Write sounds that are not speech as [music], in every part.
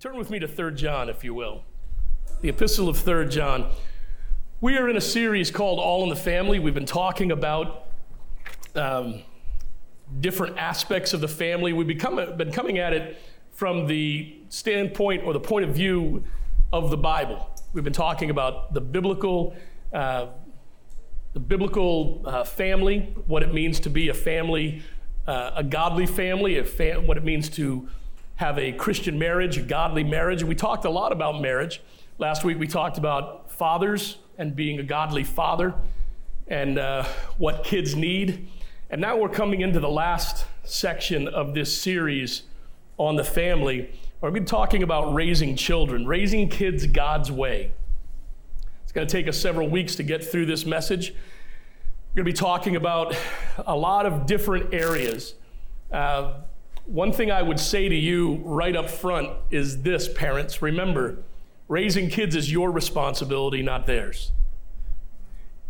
turn with me to 3 John, if you will. The epistle of 3 John. We are in a series called All in the Family. We've been talking about um, different aspects of the family. We've become, been coming at it from the standpoint or the point of view of the Bible. We've been talking about the biblical, uh, the biblical uh, family, what it means to be a family, uh, a godly family, a fam- what it means to have a Christian marriage, a godly marriage. And we talked a lot about marriage. Last week we talked about fathers and being a godly father and uh, what kids need. And now we're coming into the last section of this series on the family. We're going to be talking about raising children, raising kids God's way. It's going to take us several weeks to get through this message. We're going to be talking about a lot of different areas. Uh, one thing I would say to you right up front is this, parents remember, raising kids is your responsibility, not theirs.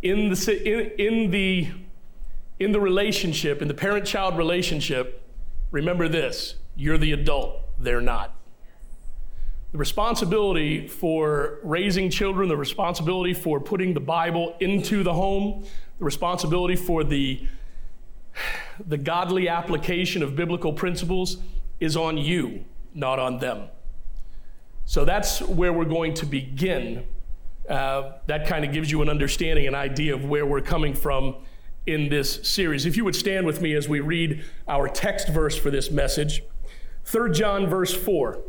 In the, in, in the, in the relationship, in the parent child relationship, remember this you're the adult, they're not. The responsibility for raising children, the responsibility for putting the Bible into the home, the responsibility for the the godly application of biblical principles is on you, not on them. So that's where we're going to begin. Uh, that kind of gives you an understanding, an idea of where we're coming from in this series. If you would stand with me as we read our text verse for this message, 3 John verse 4.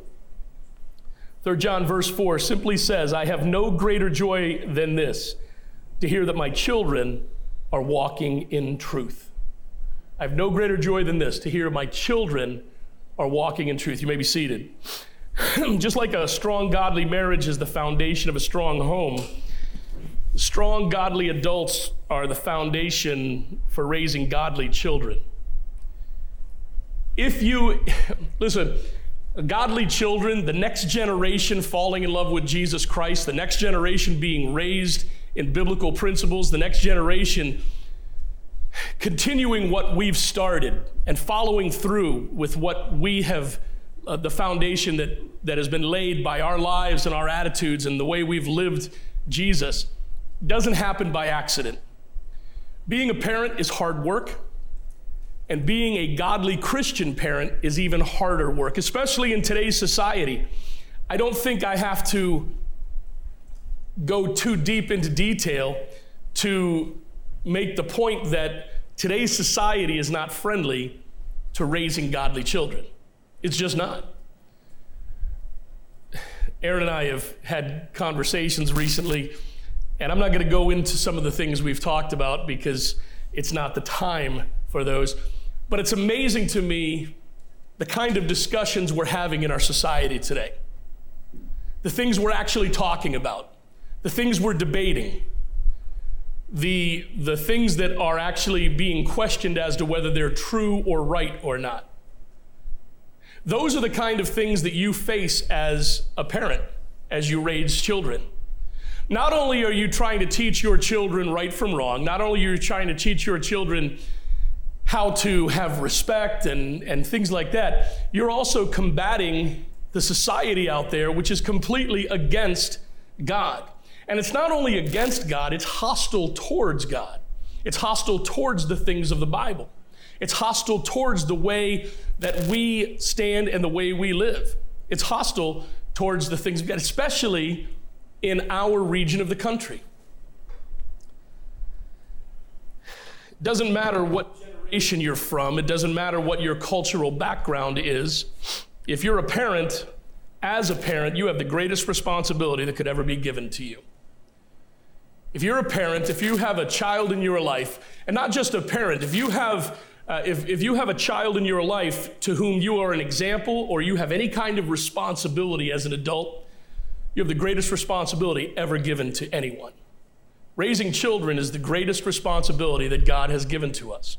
3 John verse 4 simply says, I have no greater joy than this, to hear that my children are walking in truth. I have no greater joy than this to hear my children are walking in truth. You may be seated. [clears throat] Just like a strong, godly marriage is the foundation of a strong home, strong, godly adults are the foundation for raising godly children. If you, [laughs] listen, godly children, the next generation falling in love with Jesus Christ, the next generation being raised in biblical principles, the next generation continuing what we've started and following through with what we have, uh, the foundation that, that has been laid by our lives and our attitudes and the way we've lived Jesus, doesn't happen by accident. Being a parent is hard work, and being a godly Christian parent is even harder work, especially in today's society. I don't think I have to go too deep into detail to make the point that today's society is not friendly to raising godly children. It's just not. Aaron and I have had conversations recently, and I'm not going to go into some of the things we've talked about because it's not the time for those. But it's amazing to me the kind of discussions we're having in our society today, the things we're actually talking about, the things we're debating the, the things that are actually being questioned as to whether they're true or right or not. Those are the kind of things that you face as a parent as you raise children. Not only are you trying to teach your children right from wrong, not only are you trying to teach your children how to have respect and, and things like that, you're also combating the society out there which is completely against God. And it's not only against God, it's hostile towards God. It's hostile towards the things of the Bible. It's hostile towards the way that we stand and the way we live. It's hostile towards the things of God, especially in our region of the country. It doesn't matter what generation you're from, it doesn't matter what your cultural background is. If you're a parent, as a parent, you have the greatest responsibility that could ever be given to you. If you're a parent, if you have a child in your life, and not just a parent, if you have uh, if, if you have a child in your life to whom you are an example or you have any kind of responsibility as an adult, you have the greatest responsibility ever given to anyone. Raising children is the greatest responsibility that God has given to us.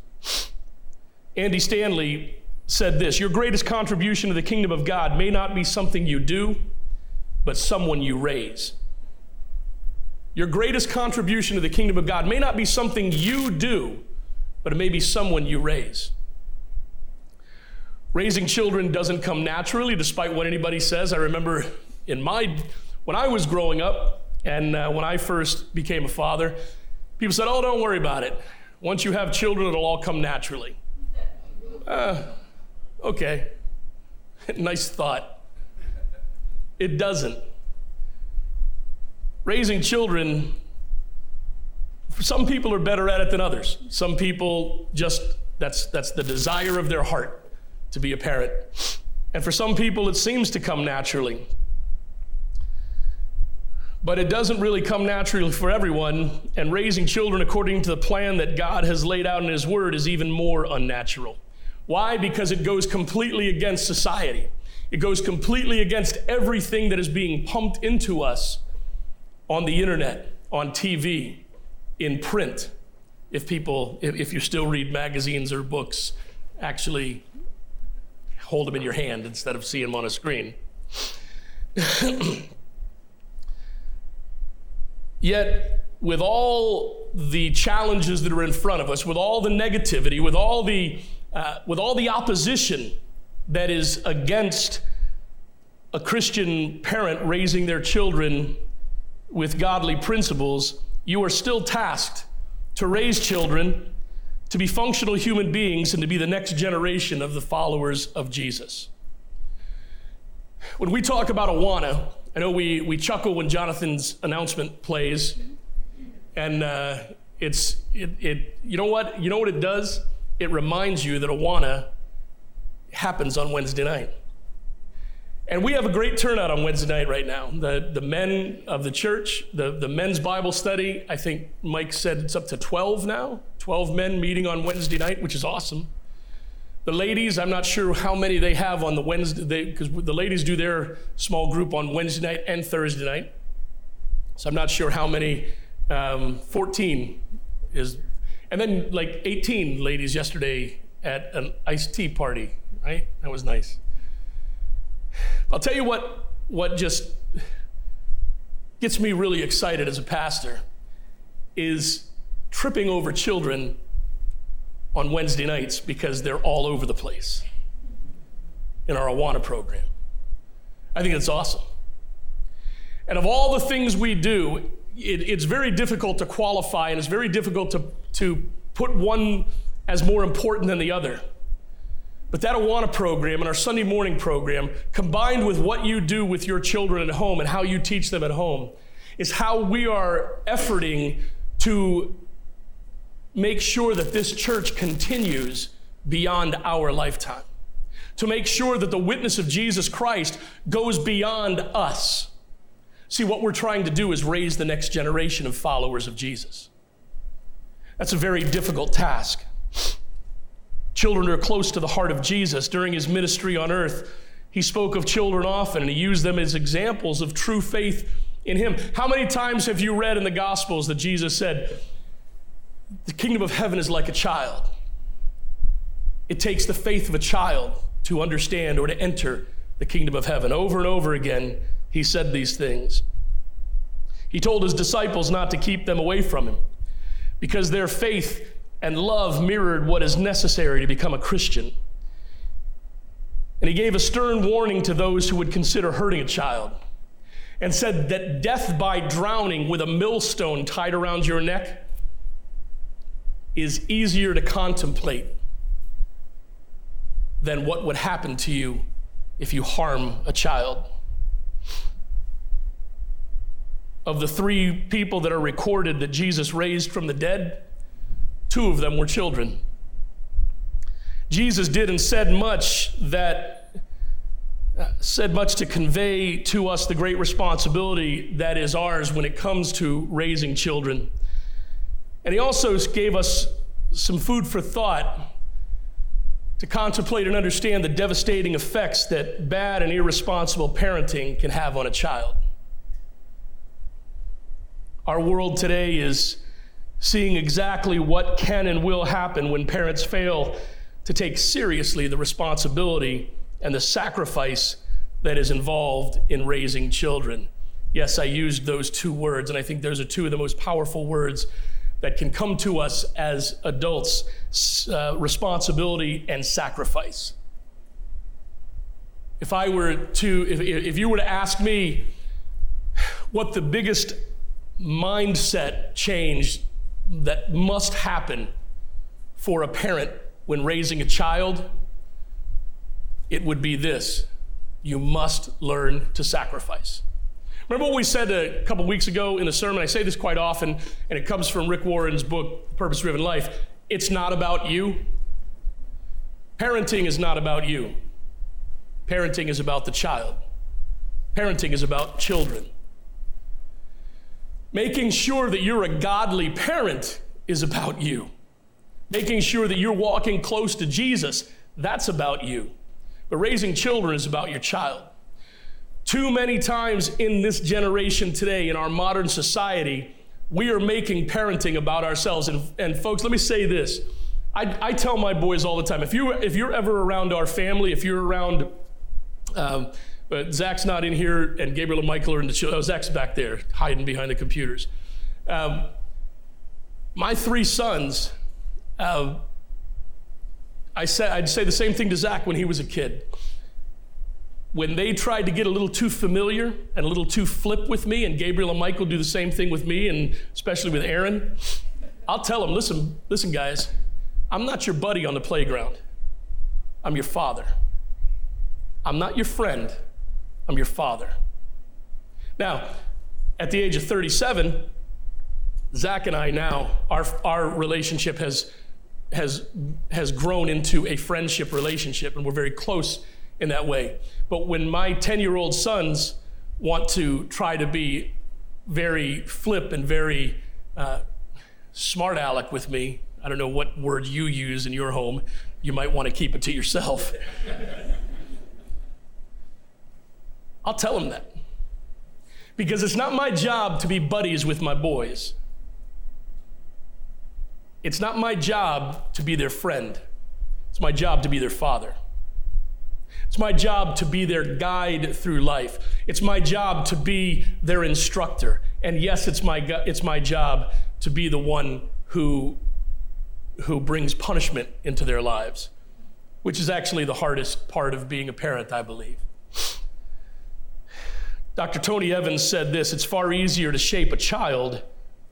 Andy Stanley said this Your greatest contribution to the kingdom of God may not be something you do, but someone you raise. Your greatest contribution to the kingdom of God may not be something you do, but it may be someone you raise. Raising children doesn't come naturally, despite what anybody says. I remember in my, when I was growing up and uh, when I first became a father, people said, Oh, don't worry about it. Once you have children, it'll all come naturally. Uh, okay. [laughs] nice thought. It doesn't. Raising children, some people are better at it than others. Some people just, that's, that's the desire of their heart to be a parent. And for some people, it seems to come naturally. But it doesn't really come naturally for everyone, and raising children according to the plan that God has laid out in His Word is even more unnatural. Why? Because it goes completely against society. It goes completely against everything that is being pumped into us on the internet, on TV, in print. If people, if, if you still read magazines or books, actually hold them in your hand instead of seeing them on a screen. [clears throat] Yet, with all the challenges that are in front of us, with all the negativity, with all the, uh, with all the opposition that is against a Christian parent raising their children with godly principles, you are still tasked to raise children to be functional human beings and to be the next generation of the followers of Jesus. When we talk about Awana, I know we, we chuckle when Jonathan's announcement plays, and uh, it's it, it you know what you know what it does? It reminds you that Awana happens on Wednesday night. And we have a great turnout on Wednesday night right now. The, the men of the church, the, the men's Bible study, I think Mike said it's up to 12 now. 12 men meeting on Wednesday night, which is awesome. The ladies, I'm not sure how many they have on the Wednesday, because the ladies do their small group on Wednesday night and Thursday night. So I'm not sure how many, um, 14 is, and then like 18 ladies yesterday at an iced tea party, right? That was nice. I'll tell you what, what just gets me really excited as a pastor is tripping over children on Wednesday nights because they're all over the place in our Awana program. I think it's awesome. And of all the things we do, it, it's very difficult to qualify and it's very difficult to, to put one as more important than the other. But that Awana program and our Sunday morning program, combined with what you do with your children at home and how you teach them at home, is how we are efforting to make sure that this church continues beyond our lifetime. To make sure that the witness of Jesus Christ goes beyond us. See, what we're trying to do is raise the next generation of followers of Jesus. That's a very difficult task. Children are close to the heart of Jesus. During his ministry on earth, he spoke of children often and he used them as examples of true faith in him. How many times have you read in the Gospels that Jesus said, The kingdom of heaven is like a child? It takes the faith of a child to understand or to enter the kingdom of heaven. Over and over again, he said these things. He told his disciples not to keep them away from him because their faith and love mirrored what is necessary to become a Christian. And he gave a stern warning to those who would consider hurting a child and said that death by drowning with a millstone tied around your neck is easier to contemplate than what would happen to you if you harm a child. Of the three people that are recorded that Jesus raised from the dead, Two of them were children. Jesus did and said much that uh, said much to convey to us the great responsibility that is ours when it comes to raising children. And he also gave us some food for thought to contemplate and understand the devastating effects that bad and irresponsible parenting can have on a child. Our world today is seeing exactly what can and will happen when parents fail to take seriously the responsibility and the sacrifice that is involved in raising children. Yes, I used those two words, and I think those are two of the most powerful words that can come to us as adults uh, responsibility and sacrifice. If I were to, if, if you were to ask me what the biggest mindset change that must happen for a parent when raising a child, it would be this you must learn to sacrifice. Remember what we said a couple weeks ago in the sermon? I say this quite often, and it comes from Rick Warren's book, Purpose Driven Life. It's not about you. Parenting is not about you. Parenting is about the child. Parenting is about children. Making sure that you're a godly parent is about you. Making sure that you're walking close to Jesus, that's about you. But raising children is about your child. Too many times in this generation today, in our modern society, we are making parenting about ourselves. And, and folks, let me say this. I, I, tell my boys all the time if, you, if you're ever around our family, if you're around, um, but Zach's not in here, and Gabriel and Michael are in the show. Oh, Zach's back there, hiding behind the computers. Um, my three sons, uh, I said, I'd say the same thing to Zach when he was a kid when they tried to get a little too familiar and a little too flip with me, and Gabriel and Michael do the same thing with me, and especially with Aaron, I'll tell them, listen, listen, guys, I'm not your buddy on the playground. I'm your father. I'm not your friend. I'm your father. Now, at the age of 37, Zach and I now, our, our relationship has, has, has grown into a friendship relationship, and we're very close in that way. But when my 10 year old sons want to try to be very flip and very uh, smart aleck with me, I don't know what word you use in your home, you might want to keep it to yourself. I'll tell them that. Because it's not my job to be buddies with my boys. It's not my job to be their friend. It's my job to be their father. It's my job to be their guide through life. It's my job to be their instructor. And yes, it's my, it's my job to be the one who, who brings punishment into their lives, which is actually the hardest part of being a parent, I believe. Dr. Tony Evans said this it's far easier to shape a child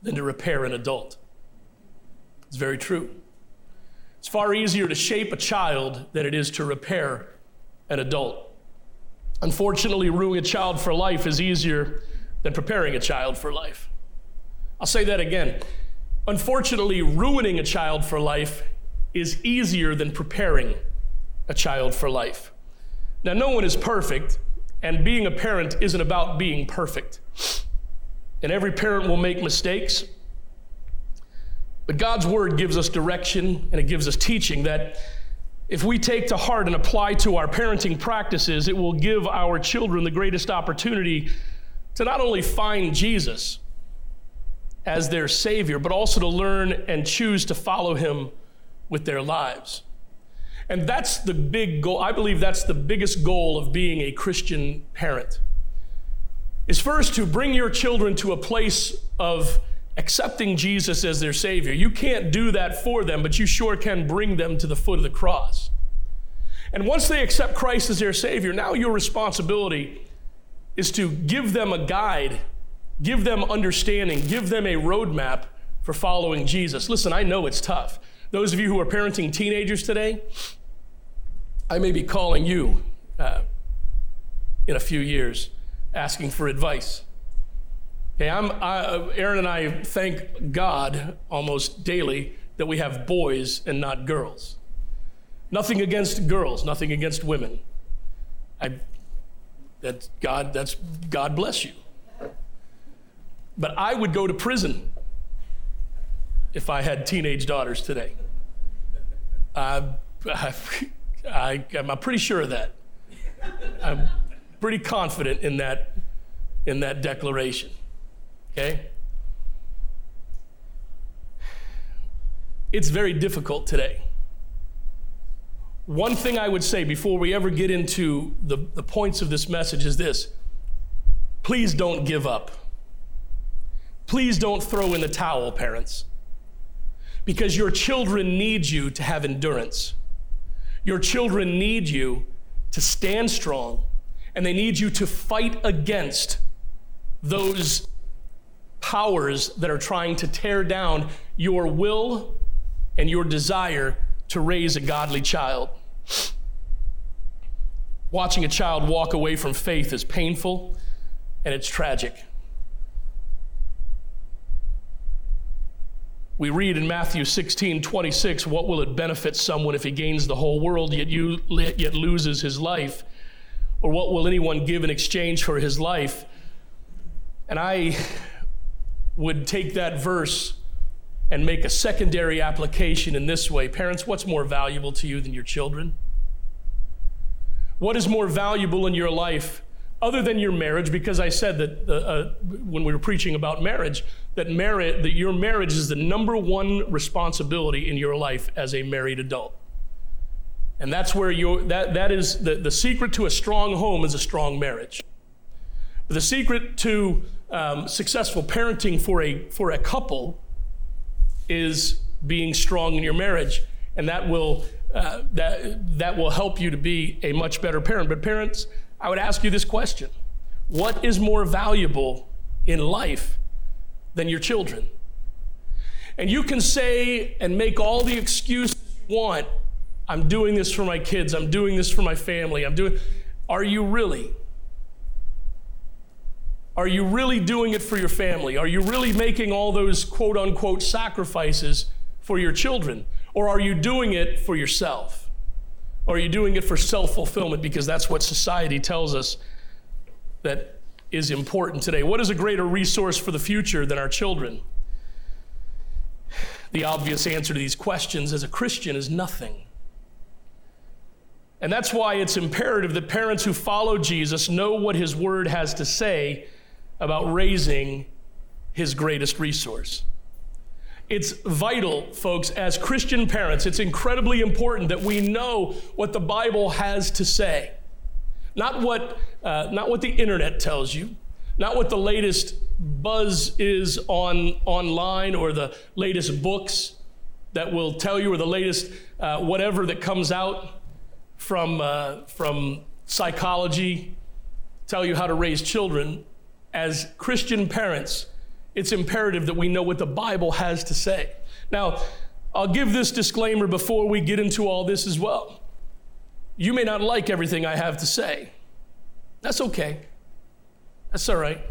than to repair an adult. It's very true. It's far easier to shape a child than it is to repair an adult. Unfortunately, ruining a child for life is easier than preparing a child for life. I'll say that again. Unfortunately, ruining a child for life is easier than preparing a child for life. Now, no one is perfect, and being a parent isn't about being perfect. And every parent will make mistakes. But God's word gives us direction and it gives us teaching that if we take to heart and apply to our parenting practices, it will give our children the greatest opportunity to not only find Jesus as their Savior, but also to learn and choose to follow Him with their lives. And that's the big goal. I believe that's the biggest goal of being a Christian parent. Is first to bring your children to a place of accepting Jesus as their Savior. You can't do that for them, but you sure can bring them to the foot of the cross. And once they accept Christ as their Savior, now your responsibility is to give them a guide, give them understanding, give them a roadmap for following Jesus. Listen, I know it's tough. Those of you who are parenting teenagers today, I may be calling you uh, in a few years asking for advice. Okay, I'm, I, Aaron and I thank God almost daily that we have boys and not girls. Nothing against girls, nothing against women. I, that's God, that's God bless you. But I would go to prison if I had teenage daughters today. Uh, [laughs] I, I'm pretty sure of that. I'm pretty confident in that, in that declaration. Okay? It's very difficult today. One thing I would say before we ever get into the, the points of this message is this please don't give up. Please don't throw in the towel, parents, because your children need you to have endurance. Your children need you to stand strong, and they need you to fight against those powers that are trying to tear down your will and your desire to raise a godly child. Watching a child walk away from faith is painful and it's tragic. We read in Matthew 16, 26, what will it benefit someone if he gains the whole world yet, you, yet loses his life? Or what will anyone give in exchange for his life? And I would take that verse and make a secondary application in this way Parents, what's more valuable to you than your children? What is more valuable in your life other than your marriage? Because I said that uh, uh, when we were preaching about marriage, that merit that your marriage is the number one responsibility in your life as a married adult. And that's where you that that is the, the secret to a strong home is a strong marriage. But the secret to um, successful parenting for a for a couple is being strong in your marriage, and that will uh, that that will help you to be a much better parent. But parents, I would ask you this question: What is more valuable in life than your children? And you can say and make all the excuses you want. I'm doing this for my kids. I'm doing this for my family. I'm doing. Are you really? Are you really doing it for your family? Are you really making all those quote unquote sacrifices for your children? Or are you doing it for yourself? Or are you doing it for self fulfillment because that's what society tells us that is important today? What is a greater resource for the future than our children? The obvious answer to these questions as a Christian is nothing. And that's why it's imperative that parents who follow Jesus know what his word has to say about raising his greatest resource. It's vital, folks, as Christian parents, it's incredibly important that we know what the Bible has to say. Not what, uh, not what the internet tells you, not what the latest buzz is on online or the latest books that will tell you or the latest uh, whatever that comes out from, uh, from psychology tell you how to raise children as Christian parents, it's imperative that we know what the Bible has to say. Now, I'll give this disclaimer before we get into all this as well. You may not like everything I have to say. That's okay. That's all right.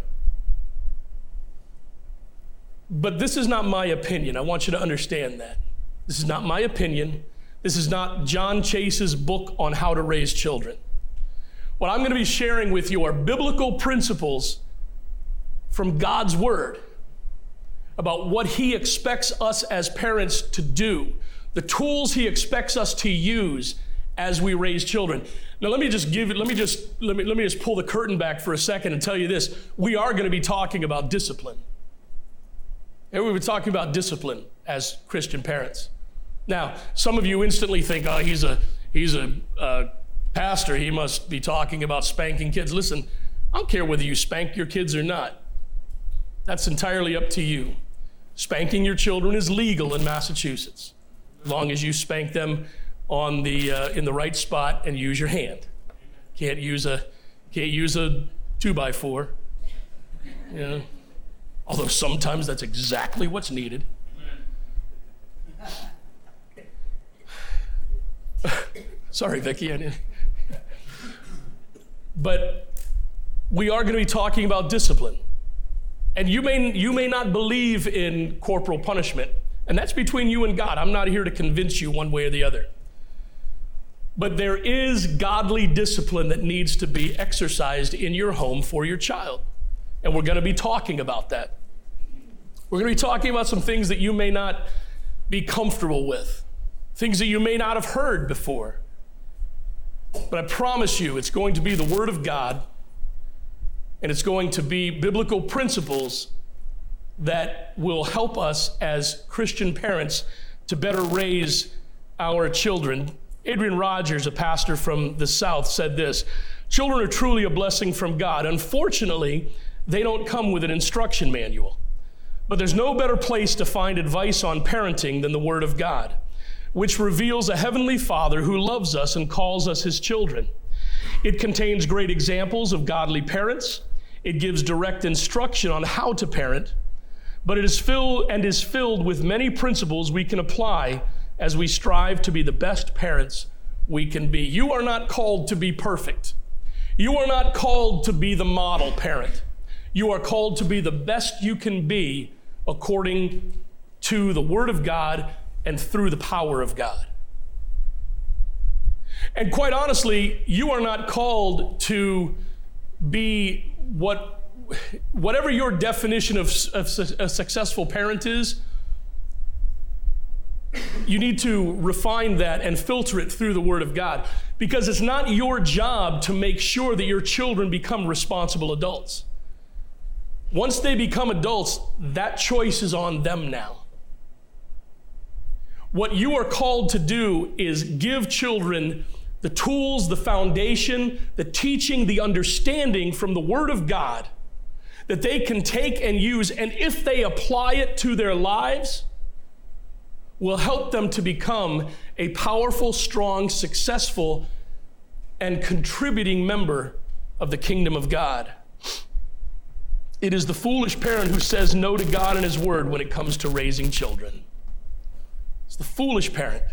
But this is not my opinion. I want you to understand that. This is not my opinion. This is not John Chase's book on how to raise children. What I'm going to be sharing with you are biblical principles from God's word about what he expects us as parents to do, the tools he expects us to use as we raise children. Now let me just give let me just let me let me just pull the curtain back for a second and tell you this. We are going to be talking about discipline. And we've been talking about discipline as Christian parents. Now, some of you instantly think, oh, he's a he's a uh, pastor. He must be talking about spanking kids. Listen, I don't care whether you spank your kids or not. That's entirely up to you. Spanking your children is legal in Massachusetts, as long as you spank them on the, uh, in the right spot and use your hand. Can't use a, can't use a two by four. You know? Although sometimes that's exactly what's needed. [laughs] Sorry, Vicki. but we are going to be talking about discipline. And you may, you may not believe in corporal punishment, and that's between you and God. I'm not here to convince you one way or the other. But there is godly discipline that needs to be exercised in your home for your child. And we're going to be talking about that. We're going to be talking about some things that you may not be comfortable with, things that you may not have heard before. But I promise you, it's going to be the Word of God and it's going to be biblical principles that will help us as Christian parents to better raise our children. Adrian Rogers, a pastor from the South, said this Children are truly a blessing from God. Unfortunately, they don't come with an instruction manual. But there's no better place to find advice on parenting than the Word of God, which reveals a Heavenly Father who loves us and calls us His children. It contains great examples of godly parents. It gives direct instruction on how to parent, but it is filled and is filled with many principles we can apply as we strive to be the best parents we can be. You are not called to be perfect. You are not called to be the model parent. You are called to be the best you can be according to the Word of God and through the power of God. And quite honestly, you are not called to be what whatever your definition of, of a successful parent is, you need to refine that and filter it through the Word of God because it's not your job to make sure that your children become responsible adults. Once they become adults, that choice is on them now. What you are called to do is give children the tools, the foundation, the teaching, the understanding from the Word of God that they can take and use, and if they apply it to their lives, will help them to become a powerful, strong, successful, and contributing member of the kingdom of God. It is the foolish parent who says no to God and His word when it comes to raising children. It's the foolish parent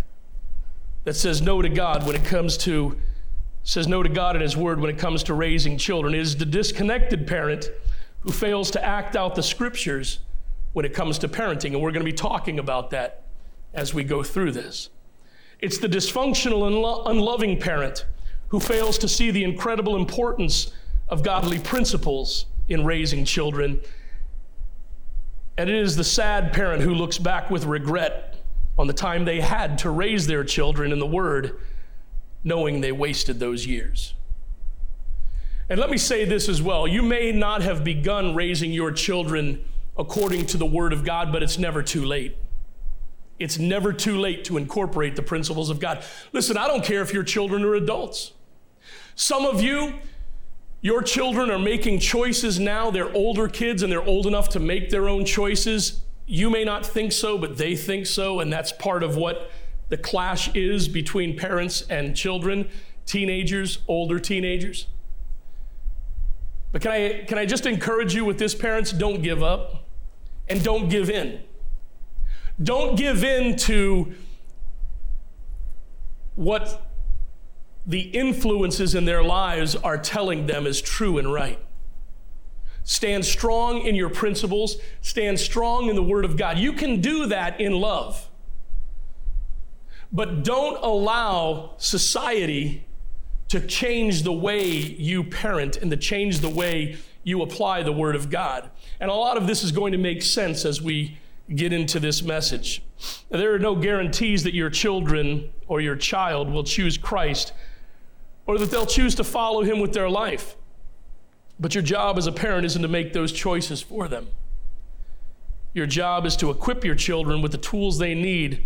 that says no to God when it comes to says no to God and his word when it comes to raising children. It is the disconnected parent who fails to act out the scriptures when it comes to parenting and we're going to be talking about that as we go through this. It's the dysfunctional and unlo- unloving parent who fails to see the incredible importance of godly principles in raising children. And it is the sad parent who looks back with regret on the time they had to raise their children in the Word, knowing they wasted those years. And let me say this as well you may not have begun raising your children according to the Word of God, but it's never too late. It's never too late to incorporate the principles of God. Listen, I don't care if your children are adults. Some of you, your children are making choices now. They're older kids and they're old enough to make their own choices. You may not think so, but they think so, and that's part of what the clash is between parents and children, teenagers, older teenagers. But can I, can I just encourage you with this, parents? Don't give up and don't give in. Don't give in to what the influences in their lives are telling them is true and right. Stand strong in your principles. Stand strong in the Word of God. You can do that in love. But don't allow society to change the way you parent and to change the way you apply the Word of God. And a lot of this is going to make sense as we get into this message. There are no guarantees that your children or your child will choose Christ or that they'll choose to follow Him with their life. But your job as a parent isn't to make those choices for them. Your job is to equip your children with the tools they need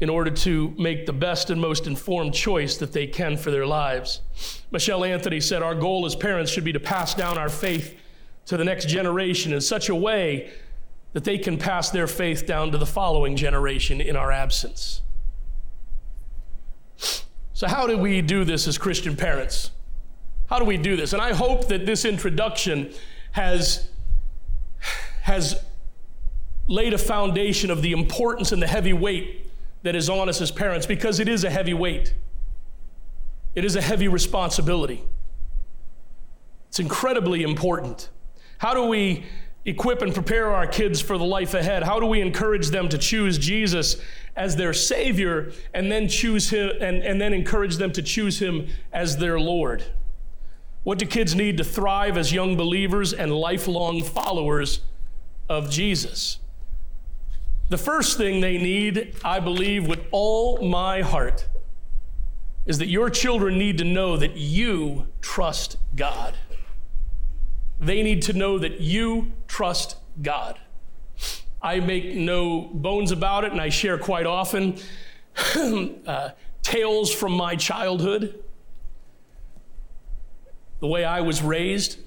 in order to make the best and most informed choice that they can for their lives. Michelle Anthony said, Our goal as parents should be to pass down our faith to the next generation in such a way that they can pass their faith down to the following generation in our absence. So, how do we do this as Christian parents? How do we do this? And I hope that this introduction has, has laid a foundation of the importance and the heavy weight that is on us as parents because it is a heavy weight. It is a heavy responsibility. It's incredibly important. How do we equip and prepare our kids for the life ahead? How do we encourage them to choose Jesus as their Savior and then choose him and, and then encourage them to choose him as their Lord? What do kids need to thrive as young believers and lifelong followers of Jesus? The first thing they need, I believe with all my heart, is that your children need to know that you trust God. They need to know that you trust God. I make no bones about it, and I share quite often [clears throat] uh, tales from my childhood the way I was raised.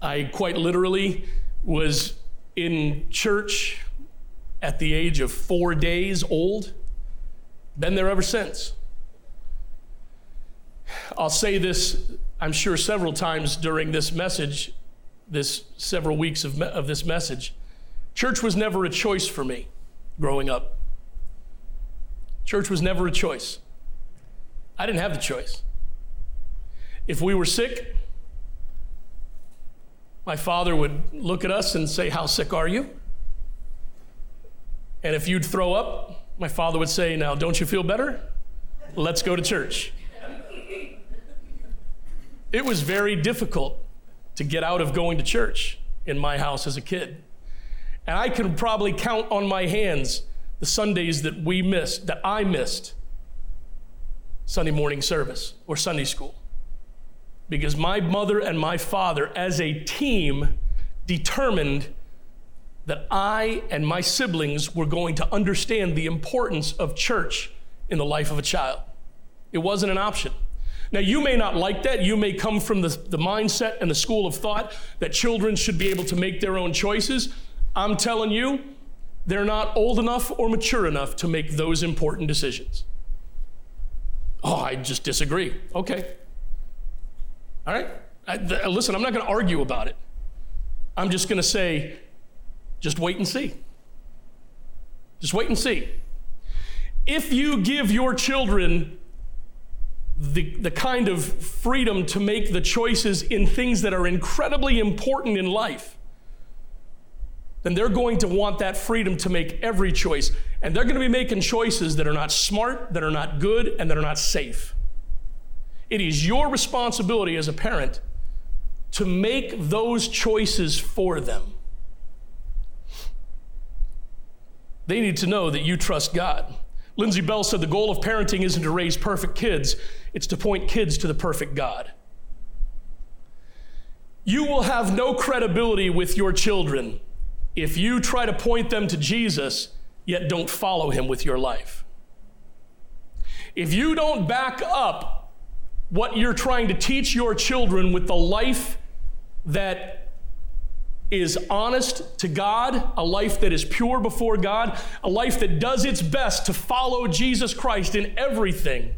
I quite literally was in church at the age of four days old. Been there ever since. I'll say this, I'm sure, several times during this message, this several weeks of, me- of this message. Church was never a choice for me growing up. Church was never a choice. I didn't have the choice. If we were sick, my father would look at us and say, How sick are you? And if you'd throw up, my father would say, Now, don't you feel better? Let's go to church. It was very difficult to get out of going to church in my house as a kid. And I can probably count on my hands the Sundays that we missed, that I missed Sunday morning service or Sunday school. Because my mother and my father, as a team, determined that I and my siblings were going to understand the importance of church in the life of a child. It wasn't an option. Now, you may not like that. You may come from the, the mindset and the school of thought that children should be able to make their own choices. I'm telling you, they're not old enough or mature enough to make those important decisions. Oh, I just disagree. Okay. All right. I, th- listen, I'm not going to argue about it. I'm just going to say, just wait and see. Just wait and see. If you give your children the, the kind of freedom to make the choices in things that are incredibly important in life, then they're going to want that freedom to make every choice. And they're going to be making choices that are not smart, that are not good, and that are not safe. It is your responsibility as a parent to make those choices for them. They need to know that you trust God. Lindsay Bell said the goal of parenting isn't to raise perfect kids, it's to point kids to the perfect God. You will have no credibility with your children if you try to point them to Jesus, yet don't follow him with your life. If you don't back up what you're trying to teach your children with the life that is honest to God, a life that is pure before God, a life that does its best to follow Jesus Christ in everything,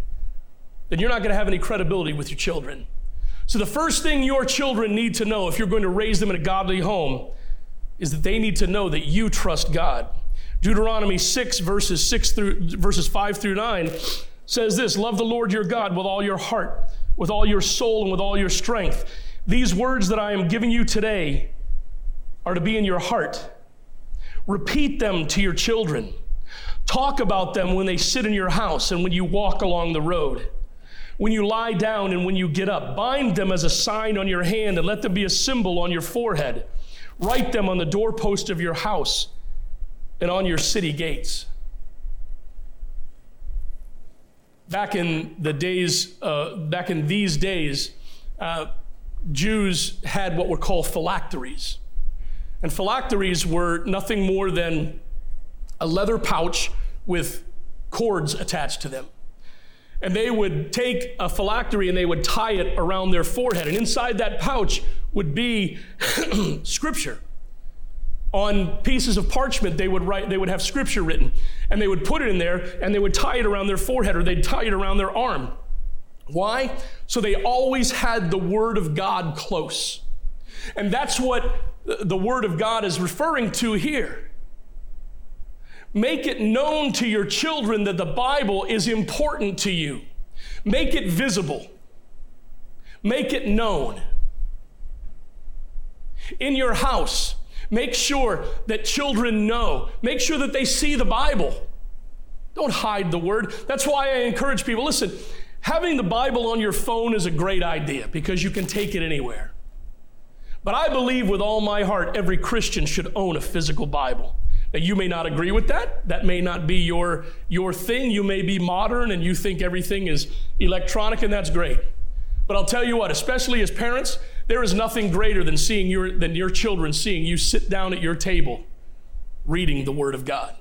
then you're not going to have any credibility with your children. So, the first thing your children need to know if you're going to raise them in a godly home is that they need to know that you trust God. Deuteronomy 6 verses 6 through verses 5 through 9 says this, love the Lord your God with all your heart, with all your soul and with all your strength. These words that I am giving you today are to be in your heart. Repeat them to your children. Talk about them when they sit in your house and when you walk along the road. When you lie down and when you get up, bind them as a sign on your hand and let them be a symbol on your forehead. Write them on the doorpost of your house and on your city gates. Back in the days, uh, back in these days, uh, Jews had what were called phylacteries. And phylacteries were nothing more than a leather pouch with cords attached to them. And they would take a phylactery and they would tie it around their forehead. And inside that pouch would be [clears throat] scripture. On pieces of parchment, they would write, they would have scripture written, and they would put it in there and they would tie it around their forehead or they'd tie it around their arm. Why? So they always had the Word of God close. And that's what the Word of God is referring to here. Make it known to your children that the Bible is important to you. Make it visible. Make it known. In your house, make sure that children know. Make sure that they see the Bible. Don't hide the Word. That's why I encourage people listen, having the Bible on your phone is a great idea because you can take it anywhere. But I believe with all my heart every Christian should own a physical Bible. Now, you may not agree with that. That may not be your, your thing. You may be modern and you think everything is electronic, and that's great. But I'll tell you what, especially as parents, there is nothing greater than seeing your, than your children seeing you sit down at your table reading the Word of God.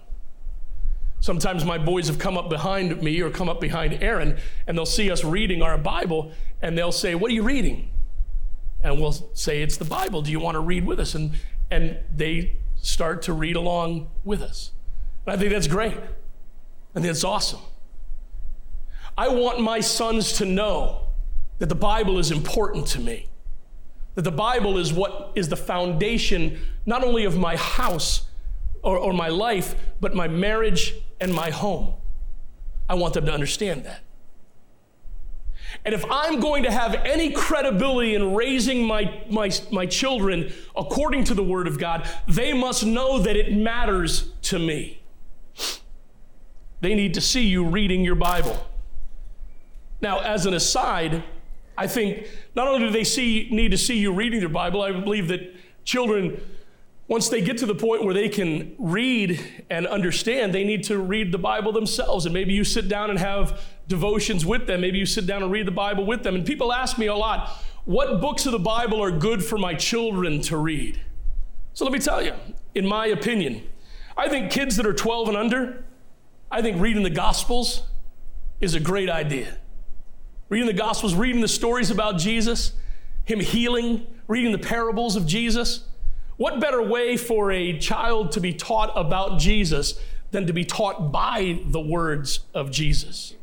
Sometimes my boys have come up behind me or come up behind Aaron, and they'll see us reading our Bible, and they'll say, What are you reading? And we'll say, It's the Bible. Do you want to read with us? And, and they start to read along with us. And I think that's great. I think it's awesome. I want my sons to know that the Bible is important to me. That the Bible is what is the foundation not only of my house or, or my life, but my marriage and my home. I want them to understand that. And if I'm going to have any credibility in raising my, my, my children according to the Word of God, they must know that it matters to me. They need to see you reading your Bible. Now, as an aside, I think not only do they see, need to see you reading their Bible, I believe that children once they get to the point where they can read and understand, they need to read the Bible themselves. And maybe you sit down and have devotions with them. Maybe you sit down and read the Bible with them. And people ask me a lot, what books of the Bible are good for my children to read? So let me tell you, in my opinion, I think kids that are 12 and under, I think reading the Gospels is a great idea. Reading the Gospels, reading the stories about Jesus, Him healing, reading the parables of Jesus. What better way for a child to be taught about Jesus than to be taught by the words of Jesus?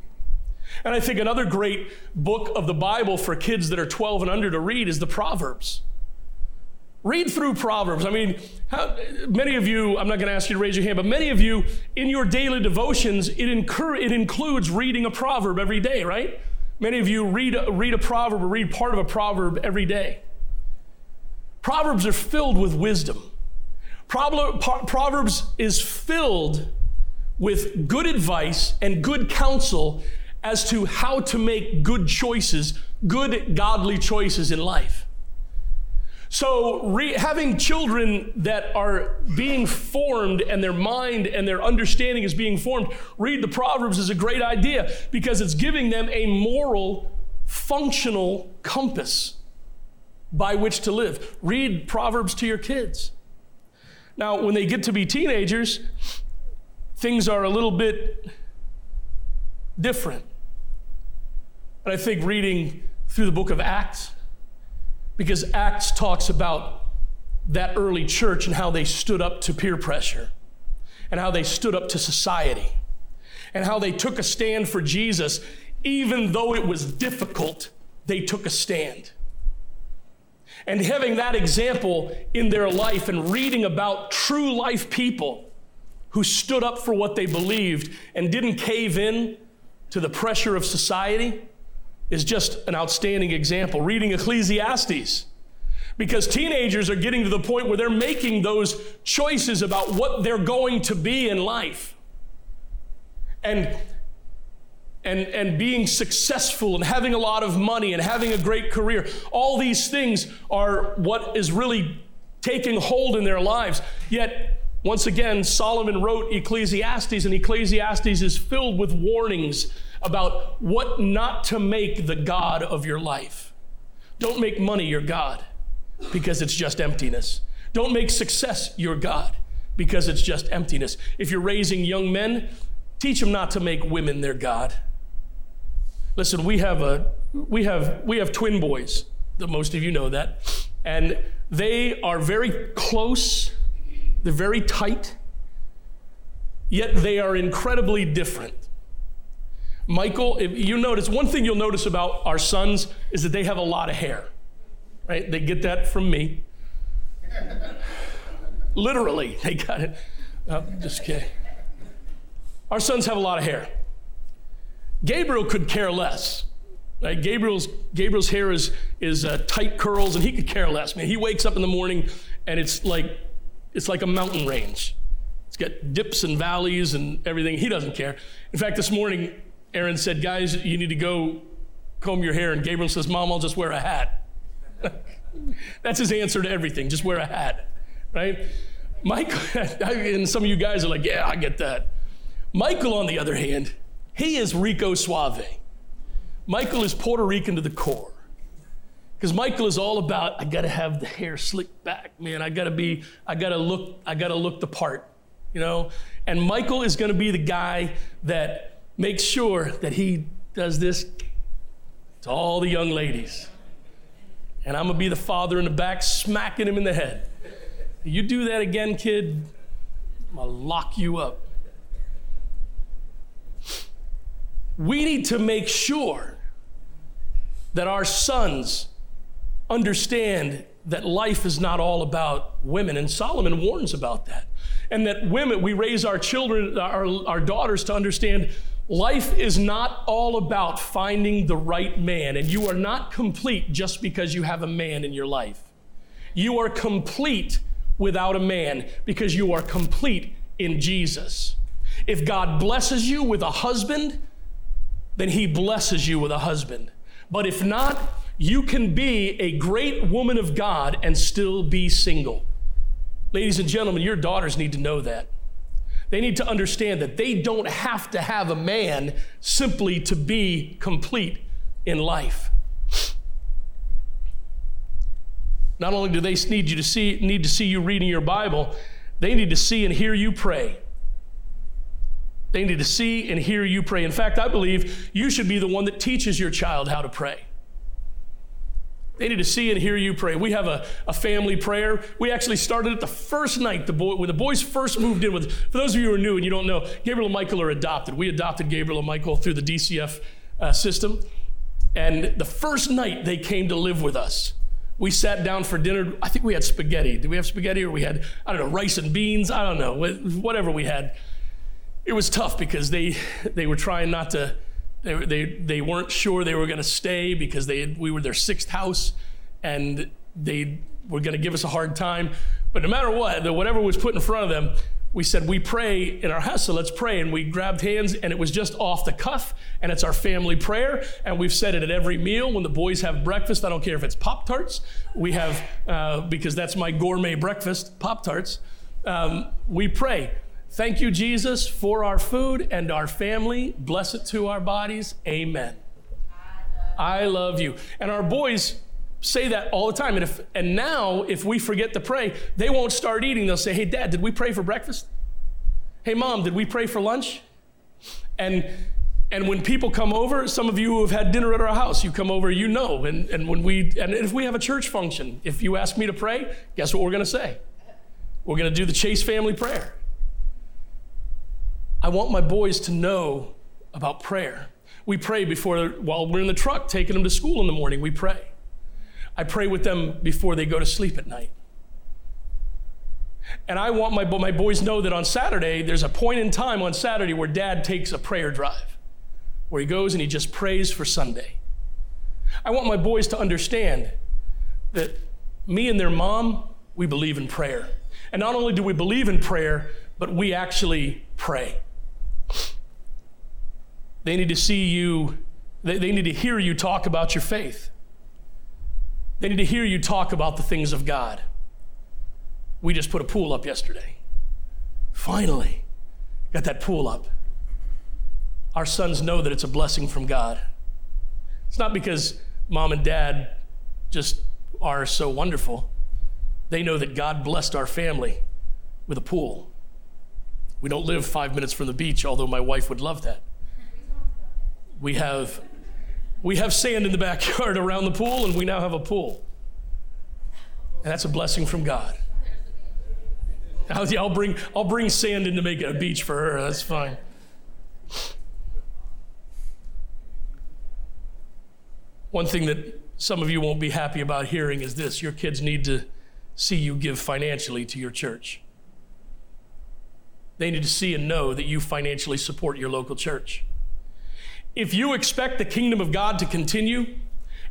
And I think another great book of the Bible for kids that are 12 and under to read is the Proverbs. Read through Proverbs. I mean, how, many of you, I'm not going to ask you to raise your hand, but many of you in your daily devotions, it, incur, it includes reading a proverb every day, right? Many of you read, read a proverb or read part of a proverb every day. Proverbs are filled with wisdom. Proverbs is filled with good advice and good counsel as to how to make good choices, good godly choices in life. So, re- having children that are being formed and their mind and their understanding is being formed, read the Proverbs is a great idea because it's giving them a moral, functional compass by which to live. Read Proverbs to your kids. Now, when they get to be teenagers, things are a little bit different. And I think reading through the book of Acts, because Acts talks about that early church and how they stood up to peer pressure, and how they stood up to society, and how they took a stand for Jesus, even though it was difficult, they took a stand. And having that example in their life and reading about true life people who stood up for what they believed and didn't cave in to the pressure of society is just an outstanding example. Reading Ecclesiastes, because teenagers are getting to the point where they're making those choices about what they're going to be in life. And and, and being successful and having a lot of money and having a great career. All these things are what is really taking hold in their lives. Yet, once again, Solomon wrote Ecclesiastes, and Ecclesiastes is filled with warnings about what not to make the God of your life. Don't make money your God because it's just emptiness. Don't make success your God because it's just emptiness. If you're raising young men, teach them not to make women their God Listen, we have a we have we have twin boys. That Most of you know that, and they are very close. They're very tight. Yet they are incredibly different. Michael, if you notice, one thing you'll notice about our sons is that they have a lot of hair, right? They get that from me. Literally, they got it. Oh, just kidding. Our sons have a lot of hair. Gabriel could care less. Right? Gabriel's, Gabriel's hair is, is uh, tight curls, and he could care less. Man, he wakes up in the morning, and it's like, it's like a mountain range. It's got dips and valleys and everything. He doesn't care. In fact, this morning, Erin said, Guys, you need to go comb your hair. And Gabriel says, Mom, I'll just wear a hat. [laughs] That's his answer to everything just wear a hat, right? Michael, [laughs] and some of you guys are like, Yeah, I get that. Michael, on the other hand, he is Rico Suave. Michael is Puerto Rican to the core. Because Michael is all about, I gotta have the hair slicked back, man. I gotta be, I gotta look, I gotta look the part, you know? And Michael is gonna be the guy that makes sure that he does this to all the young ladies. And I'm gonna be the father in the back smacking him in the head. You do that again, kid, I'm gonna lock you up. We need to make sure that our sons understand that life is not all about women. And Solomon warns about that. And that women, we raise our children, our, our daughters to understand life is not all about finding the right man. And you are not complete just because you have a man in your life. You are complete without a man because you are complete in Jesus. If God blesses you with a husband, then he blesses you with a husband. But if not, you can be a great woman of God and still be single. Ladies and gentlemen, your daughters need to know that. They need to understand that they don't have to have a man simply to be complete in life. Not only do they need you to see need to see you reading your Bible, they need to see and hear you pray. They need to see and hear you pray. In fact, I believe you should be the one that teaches your child how to pray. They need to see and hear you pray. We have a, a family prayer. We actually started it the first night the boy, when the boys first moved in with. For those of you who are new and you don't know, Gabriel and Michael are adopted. We adopted Gabriel and Michael through the DCF uh, system. And the first night they came to live with us, we sat down for dinner. I think we had spaghetti. Did we have spaghetti or we had, I don't know, rice and beans? I don't know, whatever we had. It was tough because they, they were trying not to they, they, they weren't sure they were going to stay because they we were their sixth house and they were going to give us a hard time. But no matter what, the, whatever was put in front of them, we said, We pray in our house, so let's pray. And we grabbed hands, and it was just off the cuff, and it's our family prayer. And we've said it at every meal when the boys have breakfast. I don't care if it's Pop Tarts, we have, uh, because that's my gourmet breakfast, Pop Tarts. Um, we pray. Thank you, Jesus, for our food and our family. Bless it to our bodies. Amen. I love you. And our boys say that all the time. And, if, and now, if we forget to pray, they won't start eating. They'll say, Hey, Dad, did we pray for breakfast? Hey, Mom, did we pray for lunch? And and when people come over, some of you who have had dinner at our house, you come over, you know. And, and when we and if we have a church function, if you ask me to pray, guess what we're gonna say? We're gonna do the Chase family prayer. I want my boys to know about prayer. We pray before, while we're in the truck taking them to school in the morning, we pray. I pray with them before they go to sleep at night. And I want my, my boys know that on Saturday, there's a point in time on Saturday where dad takes a prayer drive, where he goes and he just prays for Sunday. I want my boys to understand that me and their mom, we believe in prayer. And not only do we believe in prayer, but we actually pray. They need to see you, they, they need to hear you talk about your faith. They need to hear you talk about the things of God. We just put a pool up yesterday. Finally, got that pool up. Our sons know that it's a blessing from God. It's not because mom and dad just are so wonderful. They know that God blessed our family with a pool. We don't live five minutes from the beach, although my wife would love that we have we have sand in the backyard [laughs] around the pool and we now have a pool. And that's a blessing from god. I'll, bring i'll bring sand in to make it a beach for her. That's fine. One thing that some of you won't be happy about hearing is this. Your kids need to see you give financially to your church. They need to see and know that you financially support your local church if you expect the kingdom of God to continue,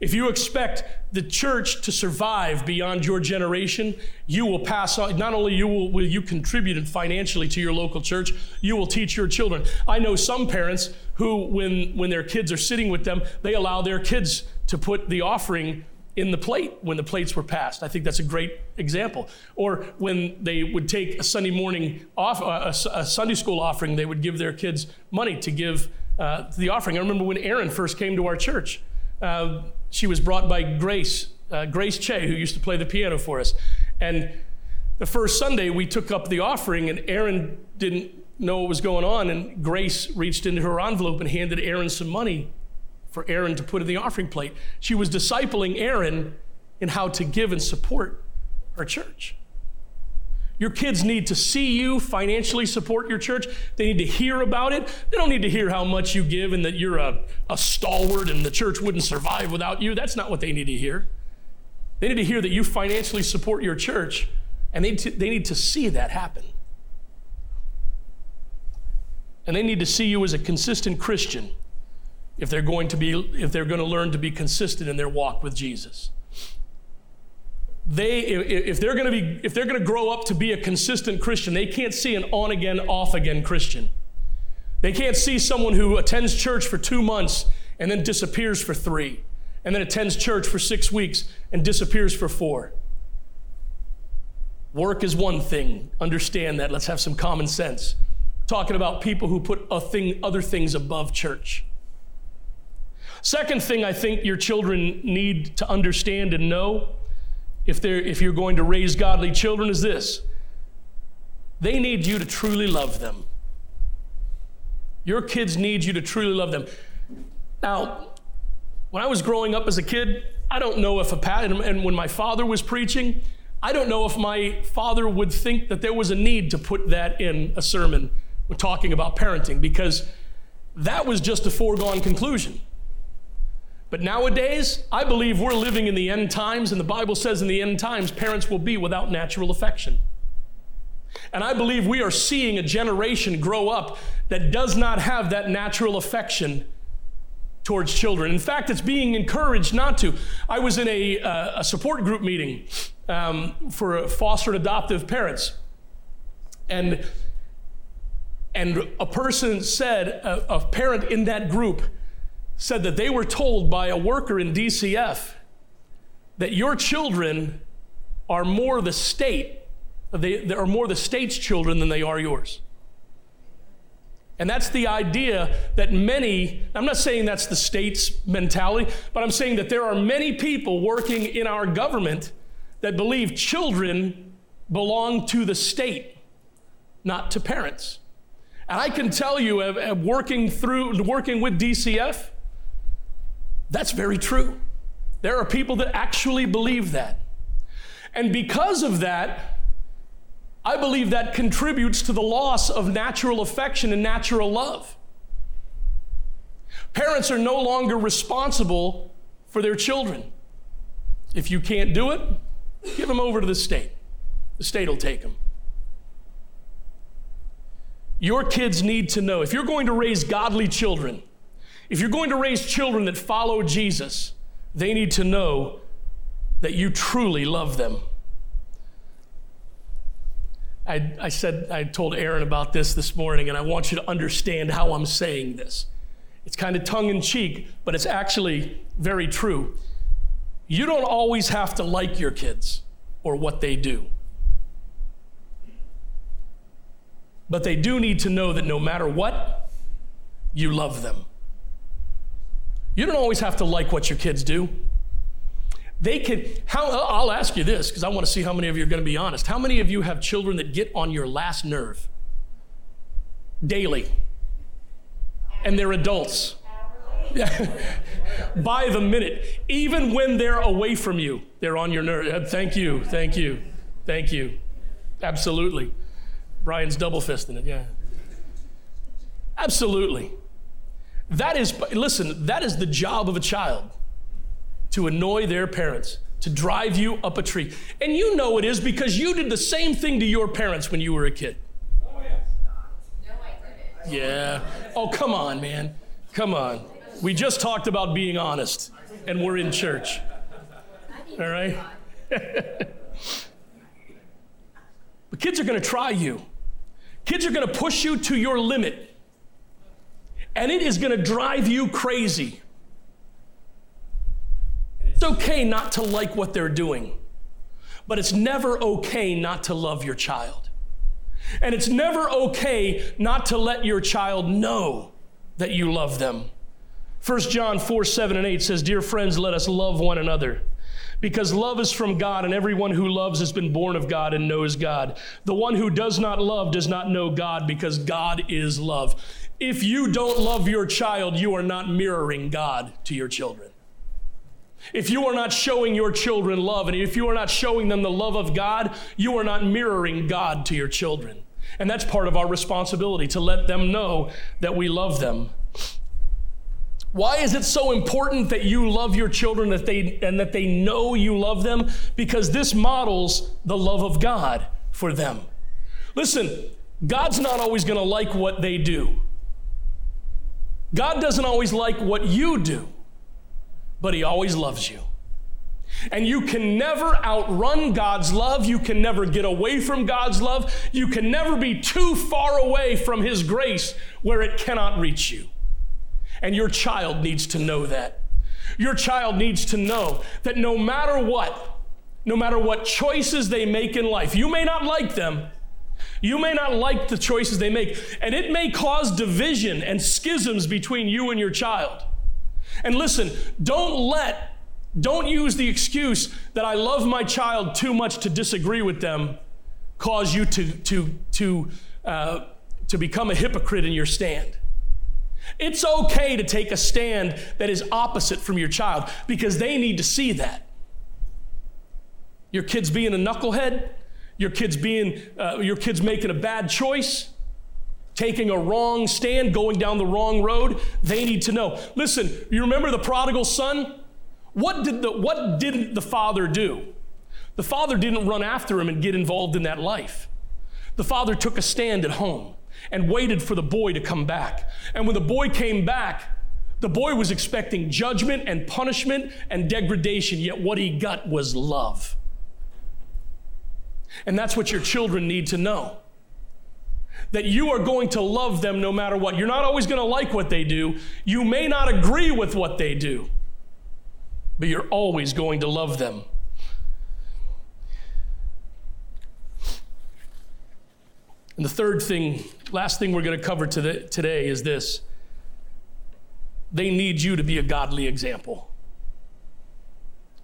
if you expect the church to survive beyond your generation, you will pass on. Not only you will, will you contribute financially to your local church, you will teach your children. I know some parents who, when when their kids are sitting with them, they allow their kids to put the offering in the plate when the plates were passed. I think that's a great example. Or when they would take a Sunday morning off, uh, a, a Sunday school offering, they would give their kids money to give uh, the offering. I remember when Erin first came to our church. Uh, she was brought by Grace, uh, Grace Che, who used to play the piano for us. And the first Sunday, we took up the offering, and Erin didn't know what was going on. And Grace reached into her envelope and handed Erin some money for Erin to put in the offering plate. She was discipling Erin in how to give and support our church. Your kids need to see you financially support your church. They need to hear about it. They don't need to hear how much you give and that you're a, a stalwart and the church wouldn't survive without you. That's not what they need to hear. They need to hear that you financially support your church, and they, t- they need to see that happen. And they need to see you as a consistent Christian if they're going to be if they're going to learn to be consistent in their walk with Jesus they if they're going to be if they're going to grow up to be a consistent christian they can't see an on again off again christian. They can't see someone who attends church for two months and then disappears for three and then attends church for six weeks and disappears for four. Work is one thing. Understand that. Let's have some common sense. Talking about people who put a thing other things above church. Second thing i think your children need to understand and know if, they're, if you're going to raise godly children is this they need you to truly love them. Your kids need you to truly love them. Now, when I was growing up as a kid, I don't know if a pat, and when my father was preaching, I don't know if my father would think that there was a need to put that in a sermon when talking about parenting because that was just a foregone conclusion. But nowadays, I believe we're living in the end times, and the Bible says in the end times, parents will be without natural affection. And I believe we are seeing a generation grow up that does not have that natural affection towards children. In fact, it's being encouraged not to. I was in a, uh, a support group meeting um, for foster and adoptive parents, and and a person said, a, a parent in that group said that they were told by a worker in DCF that your children are more the state, they, they are more the state's children than they are yours. And that's the idea that many, I'm not saying that's the state's mentality, but I'm saying that there are many people working in our government that believe children belong to the state, not to parents. And I can tell you, uh, uh, working through, working with DCF, that's very true. There are people that actually believe that. And because of that, I believe that contributes to the loss of natural affection and natural love. Parents are no longer responsible for their children. If you can't do it, give them over to the state. The state will take them. Your kids need to know if you're going to raise godly children, if you're going to raise children that follow Jesus, they need to know that you truly love them. I, I, said, I told Erin about this this morning, and I want you to understand how I'm saying this. It's kind of tongue in cheek, but it's actually very true. You don't always have to like your kids or what they do. But they do need to know that no matter what, you love them. You don't always have to like what your kids do. They can, how, I'll ask you this because I want to see how many of you are going to be honest. How many of you have children that get on your last nerve daily? And they're adults. [laughs] By the minute, even when they're away from you, they're on your nerve. Uh, thank you, thank you, thank you. Absolutely. Brian's double fisting it, yeah. Absolutely. That is, listen, that is the job of a child to annoy their parents, to drive you up a tree. And you know it is because you did the same thing to your parents when you were a kid. Yeah. Oh, come on, man. Come on. We just talked about being honest, and we're in church. All right? [laughs] but kids are going to try you. Kids are going to push you to your limit and it is going to drive you crazy. It's okay not to like what they're doing, but it's never okay not to love your child. And it's never okay not to let your child know that you love them. 1 John 4 7 and 8 says, Dear friends, let us love one another. Because love is from God, and everyone who loves has been born of God and knows God. The one who does not love does not know God, because God is love. If you don't love your child, you are not mirroring God to your children. If you are not showing your children love, and if you are not showing them the love of God, you are not mirroring God to your children. And that's part of our responsibility to let them know that we love them. Why is it so important that you love your children that they, and that they know you love them? Because this models the love of God for them. Listen, God's not always going to like what they do. God doesn't always like what you do, but He always loves you. And you can never outrun God's love. You can never get away from God's love. You can never be too far away from His grace where it cannot reach you. And your child needs to know that. Your child needs to know that no matter what, no matter what choices they make in life, you may not like them. You may not like the choices they make, and it may cause division and schisms between you and your child. And listen, don't let, don't use the excuse that I love my child too much to disagree with them cause you to, to, to, uh, to become a hypocrite in your stand. It's okay to take a stand that is opposite from your child because they need to see that. Your kid's being a knucklehead, your kid's being, uh, your kid's making a bad choice, taking a wrong stand, going down the wrong road. They need to know. Listen, you remember the prodigal son? What did the, what didn't the father do? The father didn't run after him and get involved in that life. The father took a stand at home and waited for the boy to come back. And when the boy came back, the boy was expecting judgment and punishment and degradation, yet what he got was love. And that's what your children need to know. That you are going to love them no matter what. You're not always going to like what they do. You may not agree with what they do, but you're always going to love them. And the third thing, last thing we're going to cover today is this they need you to be a godly example.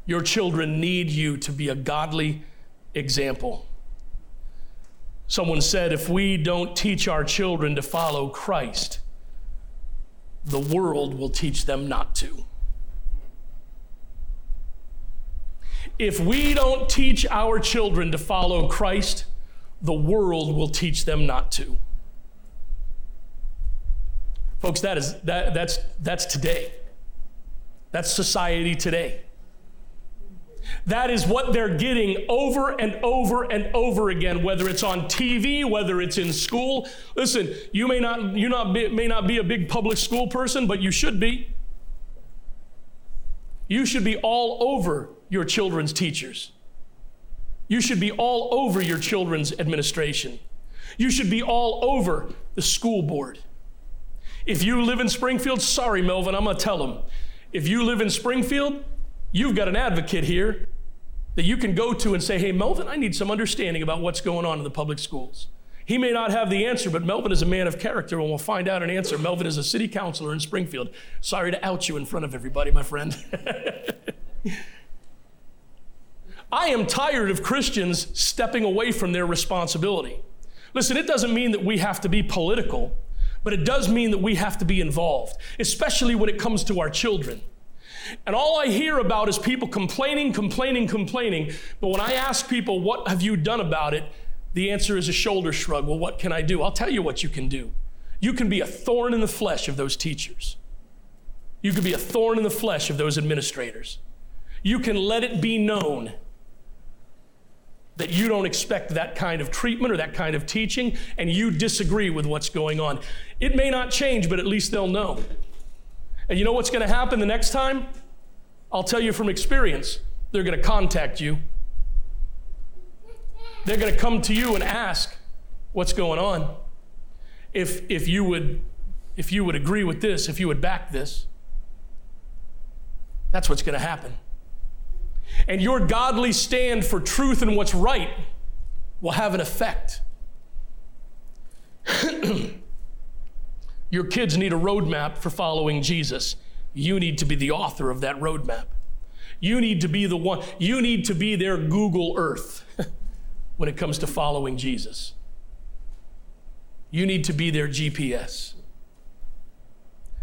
Your children need you to be a godly example. Someone said if we don't teach our children to follow Christ, the world will teach them not to. If we don't teach our children to follow Christ, the world will teach them not to. Folks, that is that, that's that's today. That's society today. That is what they're getting over and over and over again, whether it's on TV, whether it's in school. Listen, you may not you not be, may not be a big public school person, but you should be. You should be all over your children's teachers. You should be all over your children's administration. You should be all over the school board. If you live in Springfield, sorry, Melvin, I'm going to tell them. If you live in Springfield, you've got an advocate here that you can go to and say, hey, Melvin, I need some understanding about what's going on in the public schools. He may not have the answer, but Melvin is a man of character, and we'll find out an answer. Melvin is a city councilor in Springfield. Sorry to out you in front of everybody, my friend. [laughs] I am tired of Christians stepping away from their responsibility. Listen, it doesn't mean that we have to be political, but it does mean that we have to be involved, especially when it comes to our children. And all I hear about is people complaining, complaining, complaining. But when I ask people, what have you done about it? The answer is a shoulder shrug. Well, what can I do? I'll tell you what you can do. You can be a thorn in the flesh of those teachers. You can be a thorn in the flesh of those administrators. You can let it be known that you don't expect that kind of treatment or that kind of teaching, and you disagree with what's going on. It may not change, but at least they'll know. And you know what's going to happen the next time? I'll tell you from experience. They're going to contact you. They're going to come to you and ask what's going on. If, if, you would, if you would agree with this, if you would back this, that's what's going to happen and your godly stand for truth and what's right will have an effect. your kids need a roadmap for following Jesus. You need to be the author of that roadmap. You need to be the one, you need to be their Google Earth [laughs] when it comes to following Jesus. You need to be their GPS.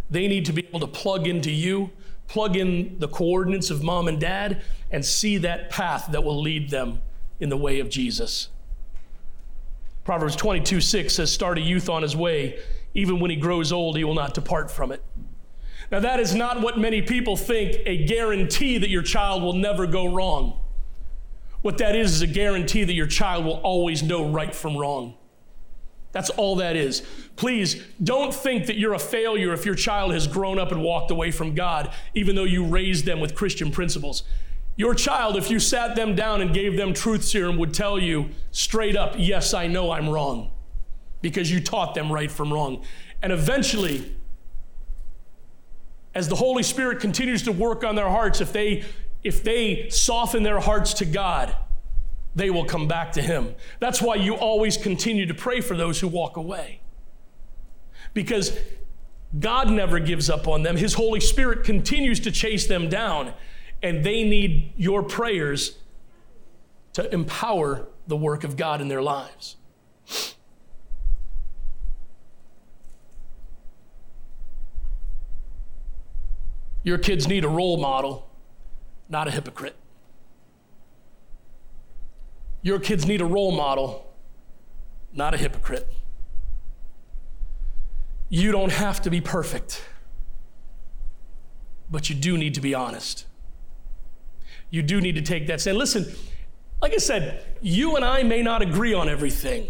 They need to be able to plug into you plug in the coordinates of mom and dad and see that path that will lead them in the way of Jesus. Proverbs 22 6 says, Start a youth on his way. Even when he grows old, he will not depart from it. Now, that is not what many people think a guarantee that your child will never go wrong. What that is is a guarantee that your child will always know right from wrong. That's all that is. Please don't think that you're a failure if your child has grown up and walked away from God, even though you raised them with Christian principles. Your child, if you sat them down and gave them truth serum, would tell you straight up, Yes, I know I'm wrong, because you taught them right from wrong. And eventually, as the Holy Spirit continues to work on their hearts, if they if they soften their hearts to God, they will come back to Him. That's why you always continue to pray for those who walk away. Because God never gives up on them. His Holy Spirit continues to chase them down, and they need your prayers to empower the work of God in their lives. Your kids need a role model, not a hypocrite. Your kids need a role model, not a hypocrite. You don't have to be perfect, but you do need to be honest. You do need to take that stand. Listen, like I said, you and I may not agree on everything.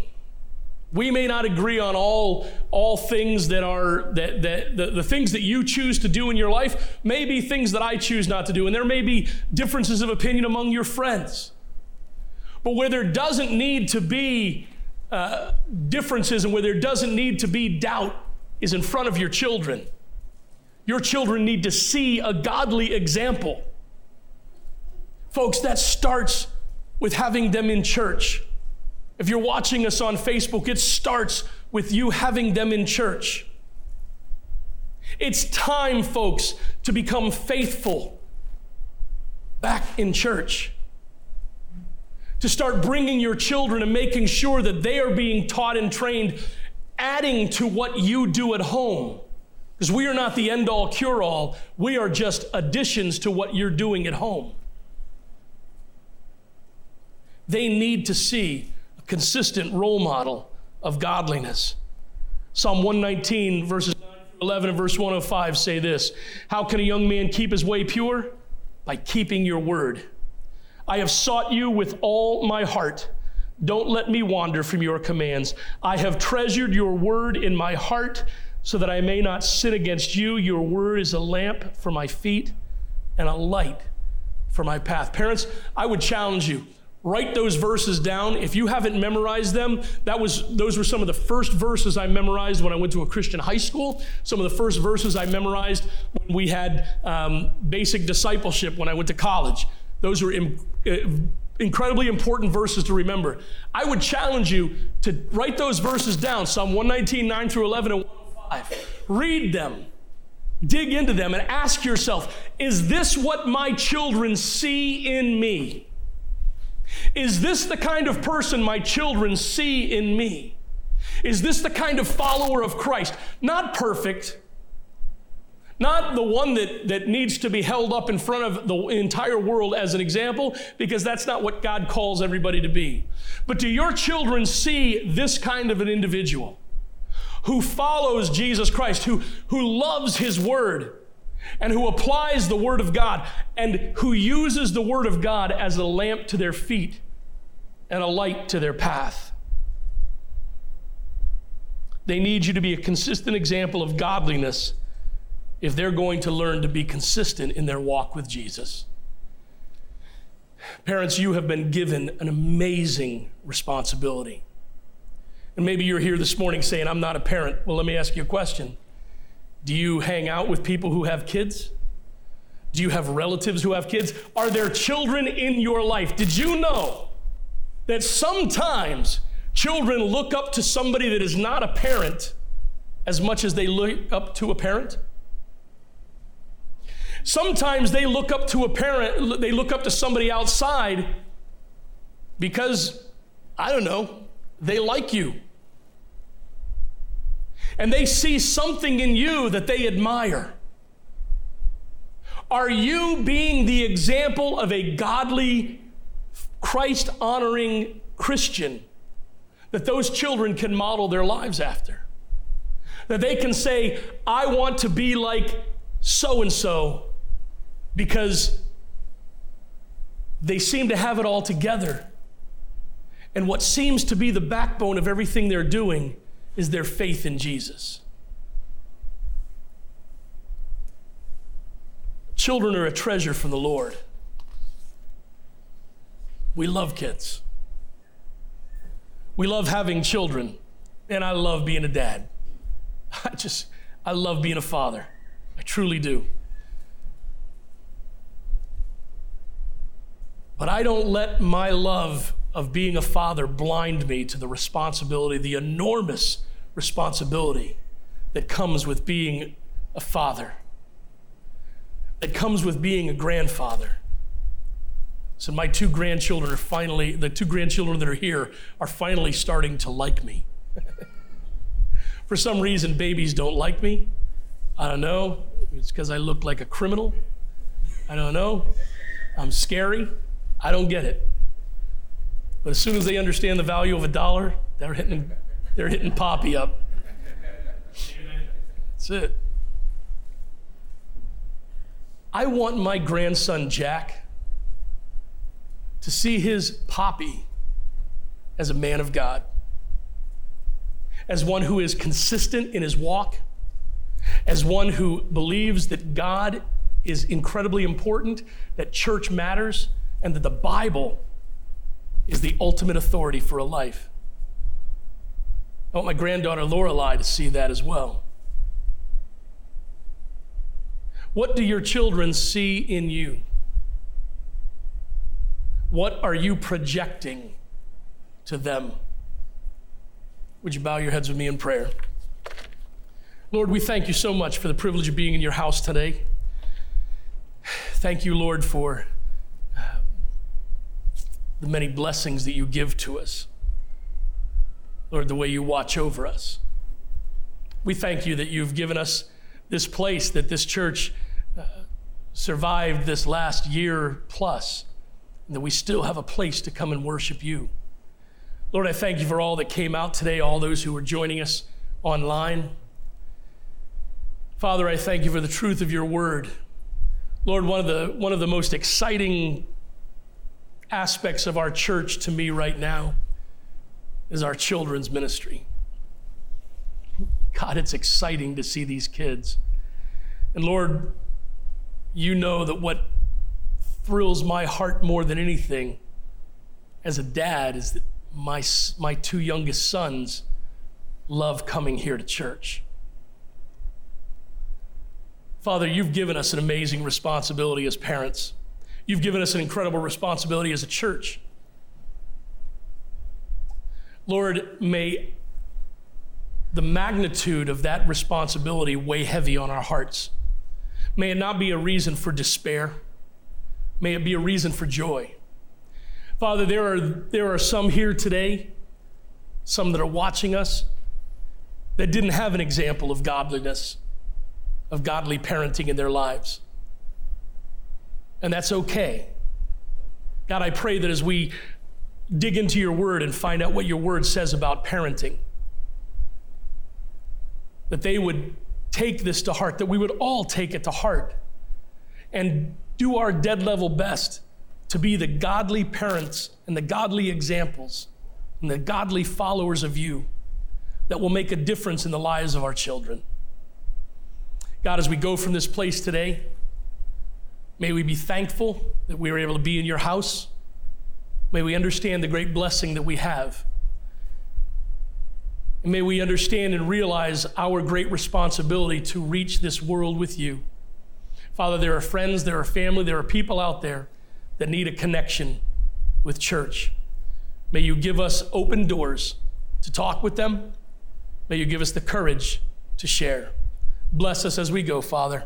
We may not agree on all, all things that are, that, that the, the things that you choose to do in your life may be things that I choose not to do. And there may be differences of opinion among your friends. But where there doesn't need to be uh, differences and where there doesn't need to be doubt is in front of your children. Your children need to see a godly example. Folks, that starts with having them in church. If you're watching us on Facebook, it starts with you having them in church. It's time, folks, to become faithful back in church to start bringing your children and making sure that they are being taught and trained, adding to what you do at home. Because we are not the end all cure all, we are just additions to what you're doing at home. They need to see a consistent role model of godliness. Psalm 119, verses 9 through 11 and verse 105 say this How can a young man keep his way pure? By keeping your word. I have sought you with all my heart. Don't let me wander from your commands. I have treasured your word in my heart so that I may not sin against you. Your word is a lamp for my feet and a light for my path. Parents, I would challenge you. Write those verses down. If you haven't memorized them, that was those were some of the first verses I memorized when I went to a Christian high school. Some of the first verses I memorized when we had um, basic discipleship when I went to college. Those are Im- Uh, incredibly important verses to remember. I would challenge you to write those verses down Psalm 119, 9 through 11, and 105. Read them, dig into them, and ask yourself is this what my children see in me? Is this the kind of person my children see in me? Is this the kind of follower of Christ? Not perfect not the one that, that needs to be held up in front of the entire world as an example, because that's not what God calls everybody to be. But do your children see this kind of an individual who follows Jesus Christ, who, who loves his word, and who applies the word of God, and who uses the word of God as a lamp to their feet and a light to their path? They need you to be a consistent example of godliness if they're going to learn to be consistent in their walk with Jesus. Parents, you have been given an amazing responsibility. And maybe you're here this morning saying, I'm not a parent. Well, let me ask you a question Do you hang out with people who have kids? Do you have relatives who have kids? Are there children in your life? Did you know that sometimes children look up to somebody that is not a parent as much as they look up to a parent? Sometimes they look up to a parent, they look up to somebody outside because, I don't know, they like you. And they see something in you that they admire. Are you being the example of a godly, Christ honoring Christian that those children can model their lives after? That they can say, I want to be like so and so because they seem to have it all together. And what seems to be the backbone of everything they're doing is their faith in Jesus. Children are a treasure from the Lord. We love kids. We love having children. And I love being a dad. [laughs] I just, I love being a father. I truly do. But I don't let my love of being a father blind me to the responsibility, the enormous responsibility that comes with being a father, that comes with being a grandfather. So my two grandchildren are finally, the two grandchildren that are here are finally starting to like me. [laughs] For some reason, babies don't like me. I don't know. It's because I look like a criminal. I don't know. I'm scary. I don't get it. But as soon as they understand the value of a dollar, they're hitting, they're hitting Poppy up. That's it. I want my grandson Jack to see his Poppy as a man of God, as one who is consistent in his walk, as one who believes that God is incredibly important, that church matters, and that the Bible is the ultimate authority for a life. I want my granddaughter Lorelei to see that as well. What do your children see in you? What are you projecting to them? Would you bow your heads with me in prayer? Lord, we thank you so much for the privilege of being in your house today. Thank you, Lord, for the many blessings that you give to us. Lord, the way you watch over us. We thank you that you've given us this place, that this church uh, survived this last year plus, and that we still have a place to come and worship you. Lord, I thank you for all that came out today, all those who were joining us online. Father, I thank you for the truth of your word. Lord, one of the, one of the most exciting aspects of our church to me right now is our children's ministry. God, it's exciting to see these kids. And Lord, you know that what thrills my heart more than anything as a dad is that my, my two youngest sons love coming here to church. Father, you've given us an amazing responsibility as parents. You've given us an incredible responsibility as a church. Lord, may the magnitude of that responsibility weigh heavy on our hearts. May it not be a reason for despair. May it be a reason for joy. Father, there are, there are some here today, some that are watching us, that didn't have an example of godliness, of godly parenting in their lives and that's okay. God, I pray that as we dig into your word and find out what your word says about parenting, that they would take this to heart, that we would all take it to heart and do our dead level best to be the godly parents and the godly examples and the godly followers of you that will make a difference in the lives of our children. God, as we go from this place today, May we be thankful that we are able to be in your house. May we understand the great blessing that we have. And may we understand and realize our great responsibility to reach this world with you. Father, there are friends, there are family, there are people out there that need a connection with church. May you give us open doors to talk with them. May you give us the courage to share. Bless us as we go, Father.